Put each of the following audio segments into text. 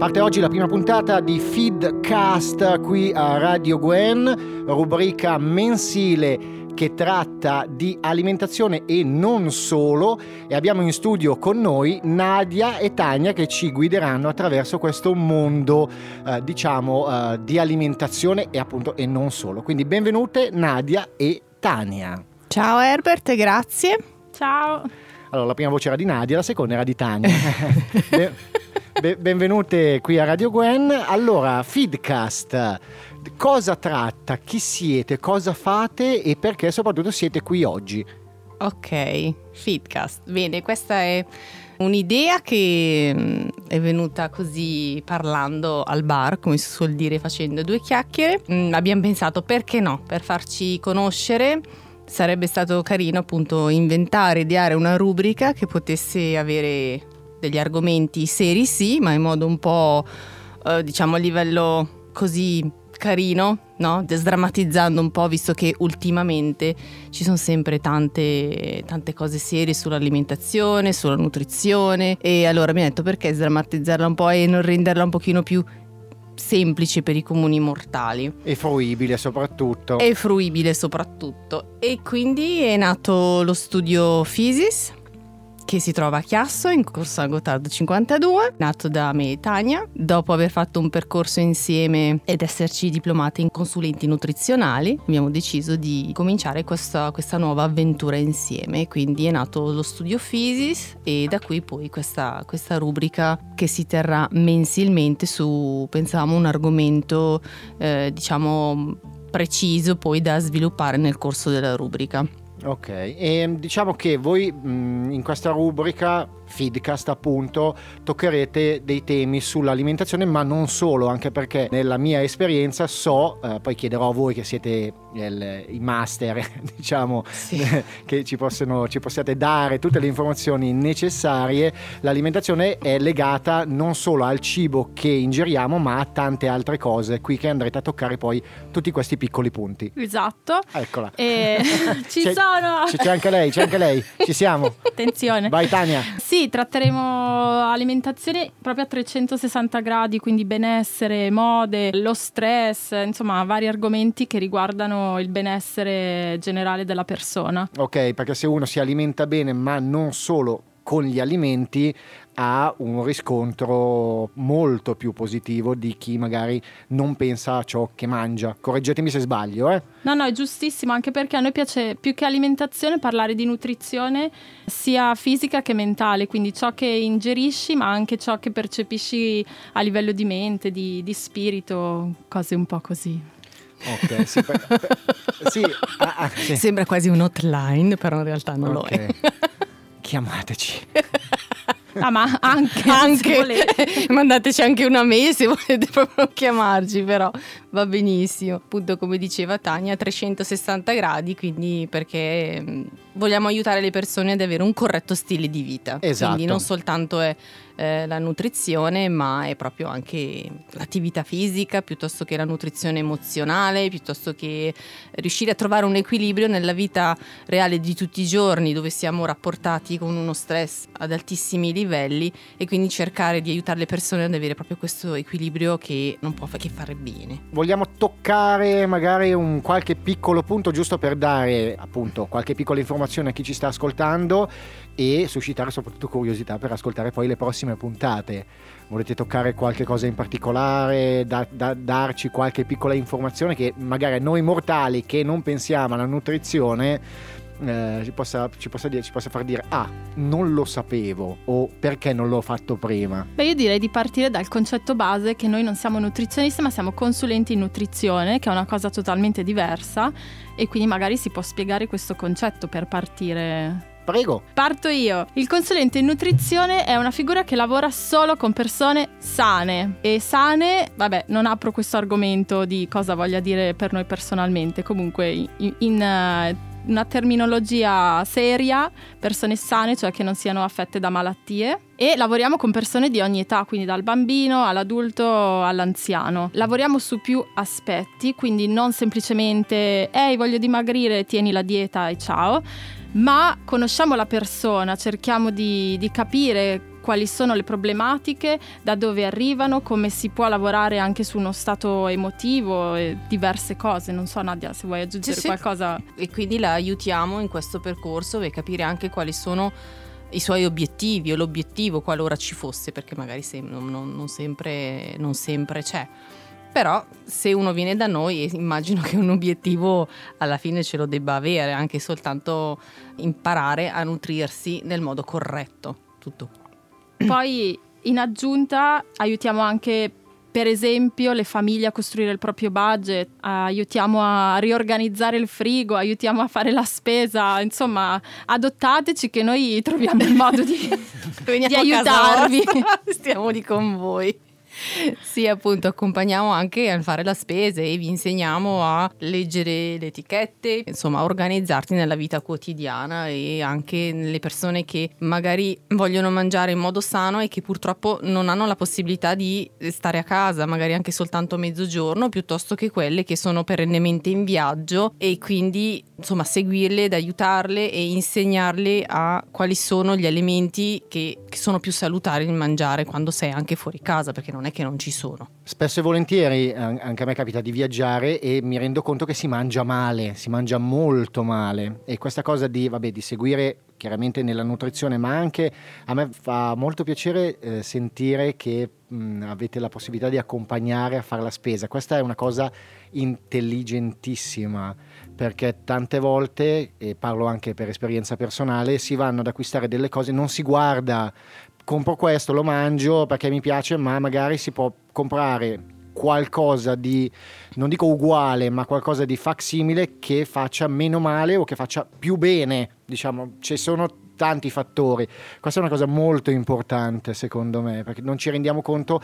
Parte oggi la prima puntata di Feedcast qui a Radio Gwen, rubrica mensile che tratta di alimentazione e non solo e abbiamo in studio con noi Nadia e Tania che ci guideranno attraverso questo mondo eh, diciamo eh, di alimentazione e appunto e non solo. Quindi benvenute Nadia e Tania. Ciao Herbert, grazie. Ciao. Allora, la prima voce era di Nadia, la seconda era di Tania. Be- benvenute qui a Radio Gwen. Allora, Feedcast, cosa tratta? Chi siete? Cosa fate? E perché soprattutto siete qui oggi? Ok, Feedcast. Bene, questa è un'idea che mm, è venuta così parlando al bar, come si suol dire, facendo due chiacchiere. Mm, abbiamo pensato perché no, per farci conoscere sarebbe stato carino appunto inventare, ideare una rubrica che potesse avere degli argomenti seri sì, ma in modo un po' eh, diciamo a livello così carino, no? Sdrammatizzando un po', visto che ultimamente ci sono sempre tante, tante cose serie sull'alimentazione, sulla nutrizione e allora mi ha detto perché sdrammatizzarla un po' e non renderla un pochino più semplice per i comuni mortali. E fruibile soprattutto. E fruibile soprattutto. E quindi è nato lo studio Physis che si trova a Chiasso in corso Gottardo 52, nato da me e Tania, dopo aver fatto un percorso insieme ed esserci diplomate in consulenti nutrizionali, abbiamo deciso di cominciare questa, questa nuova avventura insieme, quindi è nato lo studio Physis e da qui poi questa, questa rubrica che si terrà mensilmente su, pensavamo, un argomento eh, diciamo preciso poi da sviluppare nel corso della rubrica. Ok, e diciamo che voi mh, in questa rubrica Feedcast appunto toccherete dei temi sull'alimentazione ma non solo anche perché nella mia esperienza so eh, poi chiederò a voi che siete il, i master diciamo sì. che ci, possono, ci possiate dare tutte le informazioni necessarie. L'alimentazione è legata non solo al cibo che ingeriamo ma a tante altre cose. Qui che andrete a toccare poi tutti questi piccoli punti. Esatto. Eccola. E ci c'è, sono. c'è anche lei c'è anche lei. Ci siamo. Attenzione. Vai Tania. Sì tratteremo alimentazione proprio a 360 gradi, quindi benessere, mode, lo stress, insomma vari argomenti che riguardano il benessere generale della persona. Ok, perché se uno si alimenta bene, ma non solo con gli alimenti ha un riscontro molto più positivo di chi magari non pensa a ciò che mangia. Correggetemi se sbaglio, eh? No, no, è giustissimo, anche perché a noi piace più che alimentazione parlare di nutrizione sia fisica che mentale, quindi ciò che ingerisci, ma anche ciò che percepisci a livello di mente, di, di spirito, cose un po' così. Ok, sì, per, per, sì, ah, ah, sì. Sembra quasi un hotline, però in realtà non okay. lo è. Chiamateci. Ah, ma anche, anche. mandateci anche una mail se volete proprio chiamarci, però va benissimo. Appunto, come diceva Tania, a 360 gradi, quindi perché mm, vogliamo aiutare le persone ad avere un corretto stile di vita. Esatto. Quindi non soltanto è eh, la nutrizione, ma è proprio anche l'attività fisica, piuttosto che la nutrizione emozionale, piuttosto che riuscire a trovare un equilibrio nella vita reale di tutti i giorni, dove siamo rapportati con uno stress ad altissimi livelli e quindi cercare di aiutare le persone ad avere proprio questo equilibrio che non può che fare bene. Vogliamo toccare magari un qualche piccolo punto giusto per dare appunto qualche piccola informazione a chi ci sta ascoltando e suscitare soprattutto curiosità per ascoltare poi le prossime puntate. Volete toccare qualche cosa in particolare, da, da, darci qualche piccola informazione che magari noi mortali che non pensiamo alla nutrizione eh, ci, possa, ci, possa dire, ci, possa, far dire ah non lo sapevo o perché non l'ho fatto prima beh io direi di partire dal concetto base che noi non siamo nutrizionisti ma siamo consulenti in nutrizione che è una cosa totalmente diversa e quindi magari si può spiegare questo concetto per partire Prego. Parto io. Il consulente in nutrizione è una figura che lavora solo con persone sane. E sane, vabbè, non apro questo argomento di cosa voglia dire per noi personalmente. Comunque, in, in uh, una terminologia seria, persone sane, cioè che non siano affette da malattie. E lavoriamo con persone di ogni età, quindi dal bambino all'adulto all'anziano. Lavoriamo su più aspetti, quindi non semplicemente ehi voglio dimagrire, tieni la dieta e ciao, ma conosciamo la persona, cerchiamo di, di capire quali sono le problematiche, da dove arrivano, come si può lavorare anche su uno stato emotivo e diverse cose. Non so Nadia se vuoi aggiungere Sì, sì. qualcosa. E quindi la aiutiamo in questo percorso per capire anche quali sono i suoi obiettivi o l'obiettivo qualora ci fosse, perché magari se- non, non- non sempre, non sempre c'è. Però se uno viene da noi eh, immagino che un obiettivo alla fine ce lo debba avere, anche soltanto imparare a nutrirsi nel modo corretto. Tutto. Poi in aggiunta aiutiamo anche per esempio le famiglie a costruire il proprio budget, aiutiamo a riorganizzare il frigo, aiutiamo a fare la spesa, insomma adottateci che noi troviamo il modo di, di aiutarvi. stiamo lì con voi. Sì, appunto, accompagniamo anche a fare la spesa e vi insegniamo a leggere le etichette, insomma, a organizzarti nella vita quotidiana e anche nelle persone che magari vogliono mangiare in modo sano e che purtroppo non hanno la possibilità di stare a casa, magari anche soltanto mezzogiorno, piuttosto che quelle che sono perennemente in viaggio e quindi, insomma, seguirle ed aiutarle e insegnarle a quali sono gli alimenti che, che sono più salutari di mangiare quando sei anche fuori casa, perché non è che non ci sono. Spesso e volentieri an- anche a me capita di viaggiare e mi rendo conto che si mangia male, si mangia molto male e questa cosa di, vabbè, di seguire chiaramente nella nutrizione, ma anche a me fa molto piacere eh, sentire che mh, avete la possibilità di accompagnare a fare la spesa. Questa è una cosa intelligentissima perché tante volte, e parlo anche per esperienza personale, si vanno ad acquistare delle cose, non si guarda compro questo, lo mangio perché mi piace, ma magari si può comprare qualcosa di, non dico uguale, ma qualcosa di facsimile che faccia meno male o che faccia più bene. Diciamo, ci sono tanti fattori. Questa è una cosa molto importante secondo me, perché non ci rendiamo conto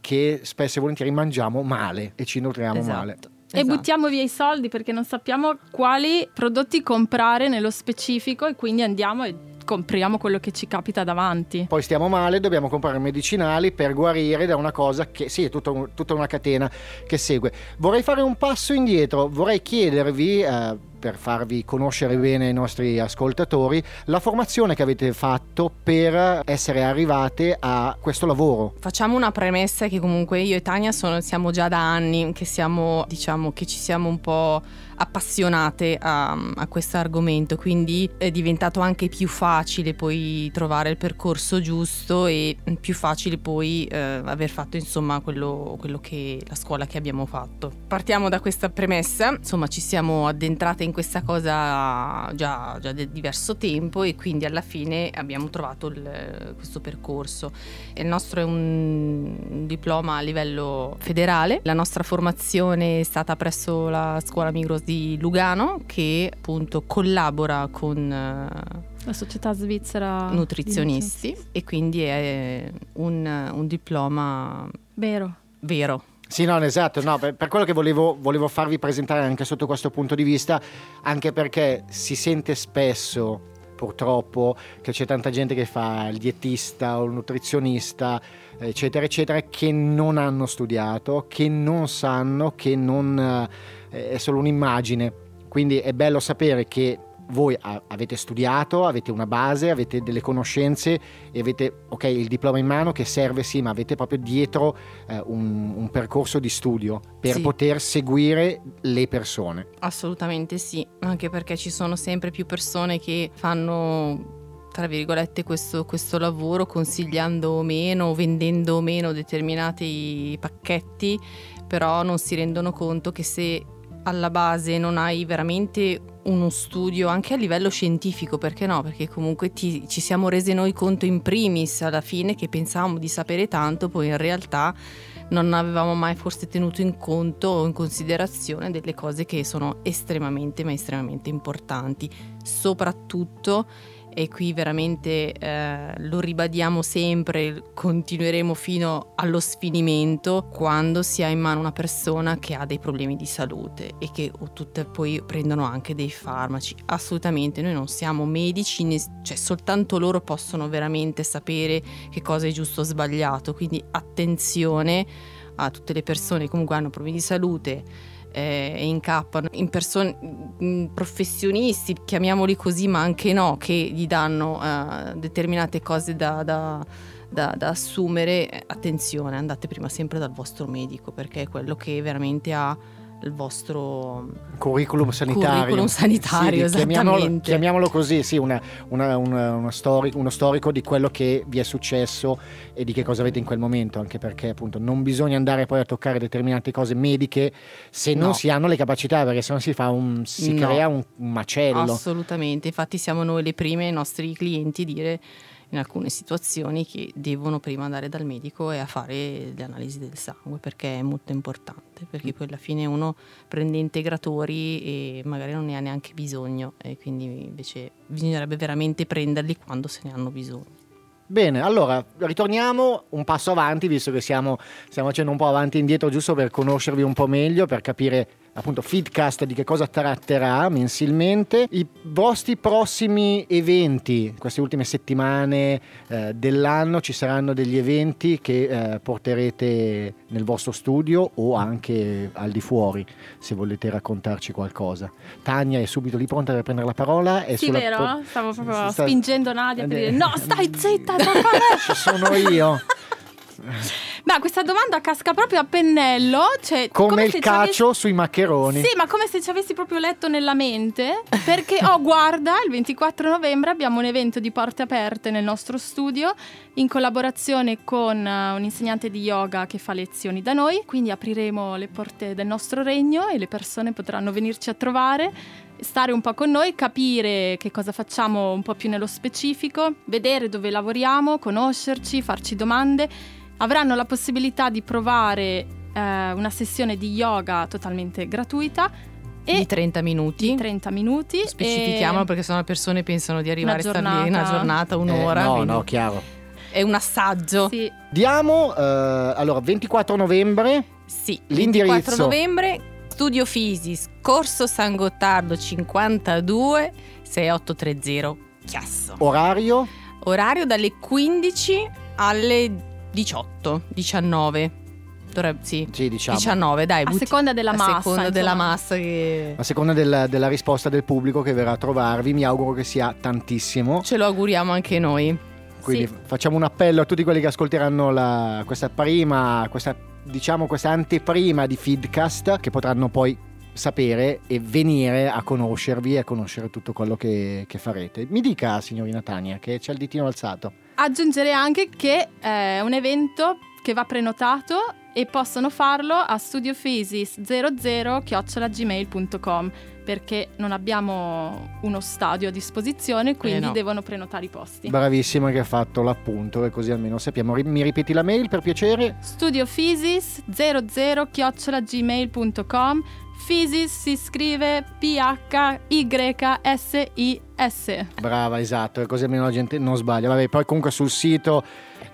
che spesso e volentieri mangiamo male e ci nutriamo male. E Esatto. buttiamo via i soldi perché non sappiamo quali prodotti comprare nello specifico e quindi andiamo e compriamo quello che ci capita davanti. Poi stiamo male, dobbiamo comprare medicinali per guarire da una cosa che sì, è tutta, tutta una catena che segue. Vorrei fare un passo indietro, vorrei chiedervi, eh, per farvi conoscere bene i nostri ascoltatori, la formazione che avete fatto per essere arrivate a questo lavoro. Facciamo una premessa che comunque io e Tania sono- siamo già da anni che siamo, diciamo, che ci siamo un po' appassionate a, a questo argomento, quindi è diventato anche più facile poi trovare il percorso giusto e più facile poi eh, aver fatto insomma quello, quello che la scuola che abbiamo fatto. Partiamo da questa premessa, insomma ci siamo addentrate in questa cosa già, già da diverso tempo e quindi alla fine abbiamo trovato il- questo percorso. Il nostro è un un diploma a livello federale. La nostra formazione è stata presso la scuola Migros di Lugano che appunto collabora con eh, La società svizzera nutrizionisti e quindi è un, un diploma Vero. vero. Sì, no, esatto, no, per, per quello che volevo, volevo farvi presentare anche sotto questo punto di vista, anche perché si sente spesso, purtroppo, che c'è tanta gente che fa il dietista o il nutrizionista, eccetera, eccetera, che non hanno studiato, che non sanno, che non eh, è solo un'immagine. Quindi è bello sapere che voi a- avete studiato, avete una base, avete delle conoscenze e avete, ok, il diploma in mano che serve sì, ma avete proprio dietro eh, un, un percorso di studio per Sì. poter seguire le persone. Assolutamente sì, anche perché ci sono sempre più persone che fanno tra virgolette questo, questo lavoro consigliando o meno, vendendo o meno determinati pacchetti, però non si rendono conto che se alla base non hai veramente uno studio anche a livello scientifico, perché no? Perché comunque ti- ci siamo resi noi conto in primis alla fine che pensavamo di sapere tanto, poi in realtà non avevamo mai forse tenuto in conto o in considerazione delle cose che sono estremamente ma estremamente importanti, soprattutto e qui veramente eh, lo ribadiamo sempre, continueremo fino allo sfinimento quando si ha in mano una persona che ha dei problemi di salute e che tutte poi prendono anche dei farmaci. Assolutamente, noi non siamo medici, né- cioè soltanto loro possono veramente sapere che cosa è giusto o sbagliato, quindi attenzione a tutte le persone che comunque hanno problemi di salute eh, incappano in persone, in professionisti, chiamiamoli così, ma anche no, che gli danno eh, determinate cose da, da, da, da, assumere, attenzione, andate prima sempre dal vostro medico perché è quello che veramente ha il vostro curriculum sanitario. Curriculum sanitario, sì, chiamiamolo, chiamiamolo, così, sì, una, una, una, una stori- uno storico di quello che vi è successo e di che cosa avete in quel momento, anche perché appunto non bisogna andare poi a toccare determinate cose mediche se no. non si hanno le capacità, perché se no si, fa un, si no. crea un, un macello. Assolutamente, infatti siamo noi le prime, i nostri clienti, dire in alcune situazioni che devono prima andare dal medico e a fare le analisi del sangue perché è molto importante, perché poi alla fine uno prende integratori e magari non ne ha neanche bisogno e quindi invece bisognerebbe veramente prenderli quando se ne hanno bisogno. Bene, allora ritorniamo un passo avanti, visto che siamo, stiamo facendo un po' avanti e indietro, giusto per conoscervi un po' meglio, per capire appunto feedcast di che cosa tratterà mensilmente. I vostri prossimi eventi, queste ultime settimane eh, dell'anno, ci saranno degli eventi che eh, porterete nel vostro studio o anche al di fuori, se volete raccontarci qualcosa. Tania è subito lì pronta per prendere la parola. È sì, vero? Po- Stavo proprio sta... spingendo Nadia per dire no, stai zitta, Ci sono io. Ma questa domanda casca proprio a pennello. Cioè, come, come il cacio avessi... sui maccheroni. Sì, ma come se ci avessi proprio letto nella mente. Perché, oh, guarda, il 24 novembre abbiamo un evento di porte aperte nel nostro studio in collaborazione con uh, un insegnante di yoga che fa lezioni da noi. Quindi apriremo le porte del nostro regno e le persone potranno venirci a trovare stare un po' con noi, capire che cosa facciamo un po' più nello specifico, vedere dove lavoriamo, conoscerci, farci domande avranno la possibilità di provare eh, una sessione di yoga totalmente gratuita. E di 30 minuti. Di 30 minuti. Specifichiamolo perché sennò le persone pensano di arrivare a stare lì una giornata, un'ora. Eh, no, no, chiaro. È un assaggio. Sì. Diamo, eh, allora, 24 novembre. Sì, l'indirizzo. 24 novembre, Studio Fisis, Corso San Gottardo 52 6830 Chiasso. Orario? Orario dalle 15 alle 18, 19. Dovrebbe, sì, sì diciamo. 19, dai. A seconda della massa. A seconda della massa che... A seconda della, della risposta del pubblico che verrà a trovarvi, mi auguro che sia tantissimo. Ce lo auguriamo anche noi. Quindi sì. facciamo un appello a tutti quelli che ascolteranno la, questa prima, questa, diciamo questa anteprima di Feedcast, che potranno poi sapere e venire a conoscervi e a conoscere tutto quello che, che farete. Mi dica, signorina Tania, che c'è il ditino alzato. Aggiungerei anche che è un evento che va prenotato e possono farlo a studiofasis00-gmail.com perché non abbiamo uno stadio a disposizione, quindi eh no. devono prenotare i posti. Bravissima che ha fatto l'appunto e così almeno sappiamo. Mi ripeti la mail per piacere? studiofisis00-gmail.com Physis si scrive P-H-Y-S-I-S. Brava, esatto, così almeno la gente non sbaglia. Vabbè, poi comunque sul sito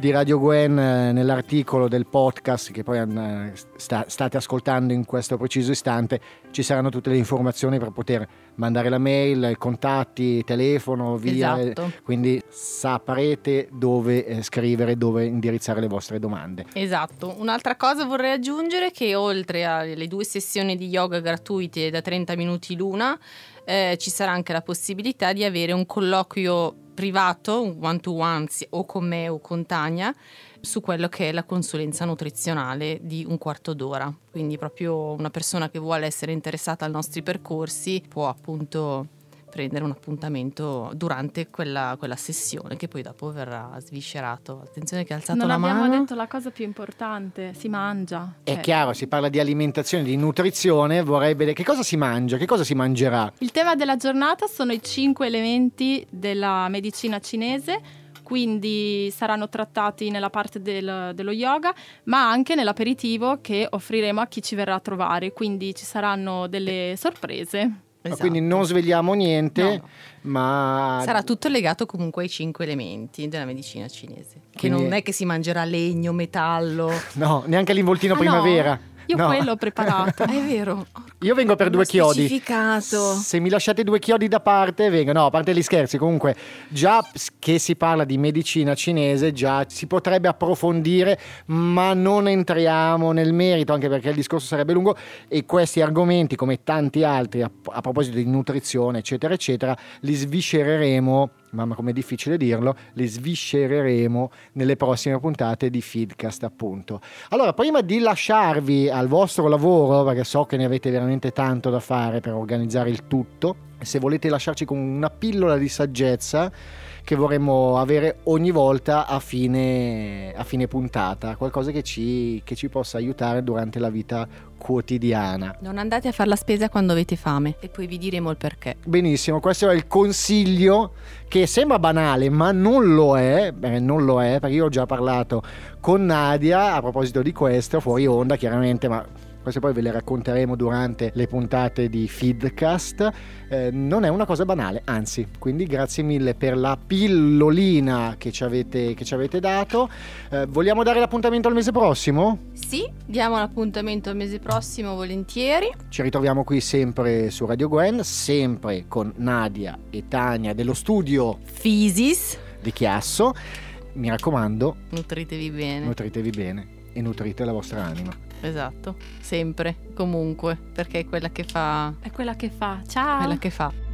di Radio Gwen eh, nell'articolo del podcast che poi eh, sta, state ascoltando in questo preciso istante ci saranno tutte le informazioni per poter mandare la mail, contatti, telefono, via. Esatto. Quindi saprete dove eh, scrivere, dove indirizzare le vostre domande. Esatto. Un'altra cosa vorrei aggiungere che oltre alle due sessioni di yoga gratuite da 30 minuti l'una, eh, ci sarà anche la possibilità di avere un colloquio privato, one to one o con me o con Tania, su quello che è la consulenza nutrizionale di un quarto d'ora. Quindi proprio una persona che vuole essere interessata ai nostri percorsi può appunto prendere un appuntamento durante quella, quella, sessione che poi dopo verrà sviscerato. Attenzione che ha alzato non la mano. Non abbiamo detto la cosa più importante, si mangia. È cioè. chiaro, si parla di alimentazione, di nutrizione, vorrei vedere che cosa si mangia, che cosa si mangerà. Il tema della giornata sono i cinque elementi della medicina cinese quindi saranno trattati nella parte del, dello yoga, ma anche nell'aperitivo che offriremo a chi ci verrà a trovare, quindi ci saranno delle sorprese. Esatto. Quindi non svegliamo niente, no. ma... Sarà tutto legato comunque ai cinque elementi della medicina cinese. Che Quindi... non è che si mangerà legno, metallo. No, neanche l'involtino ah, primavera. No. Io No. quello ho preparato. È vero. Io vengo per due chiodi. Se mi lasciate due chiodi da parte, vengo. No, a parte gli scherzi, comunque, già che si parla di medicina cinese, già si potrebbe approfondire, ma non entriamo nel merito, anche perché il discorso sarebbe lungo. E questi argomenti, come tanti altri, a, a proposito di nutrizione, eccetera, eccetera, li sviscereremo. Mamma, com'è difficile dirlo, li sviscereremo nelle prossime puntate di Feedcast, appunto. Allora, prima di lasciarvi al vostro lavoro, perché so che ne avete veramente tanto da fare per organizzare il tutto, se volete lasciarci con una pillola di saggezza che vorremmo avere ogni volta a fine, a fine puntata, qualcosa che ci, che ci possa aiutare durante la vita quotidiana. Non andate a fare la spesa quando avete fame e poi vi diremo il perché. Benissimo, questo è il consiglio che sembra banale, ma non lo è, beh, non lo è, perché io ho già parlato con Nadia a proposito di questo, fuori onda chiaramente, ma queste poi ve le racconteremo durante le puntate di Feedcast. Eh, non è una cosa banale, anzi, quindi grazie mille per la pillolina che ci avete, che ci avete dato. Eh, vogliamo dare l'appuntamento al mese prossimo? Sì, diamo l'appuntamento al mese prossimo volentieri. Ci ritroviamo qui sempre su Radio Gwen, sempre con Nadia e Tania dello studio Fisis, di Chiasso. Mi raccomando, nutritevi bene. nutritevi bene e nutrite la vostra anima. Esatto, sempre, comunque, perché è quella che fa È quella che fa. Ciao. quella che fa.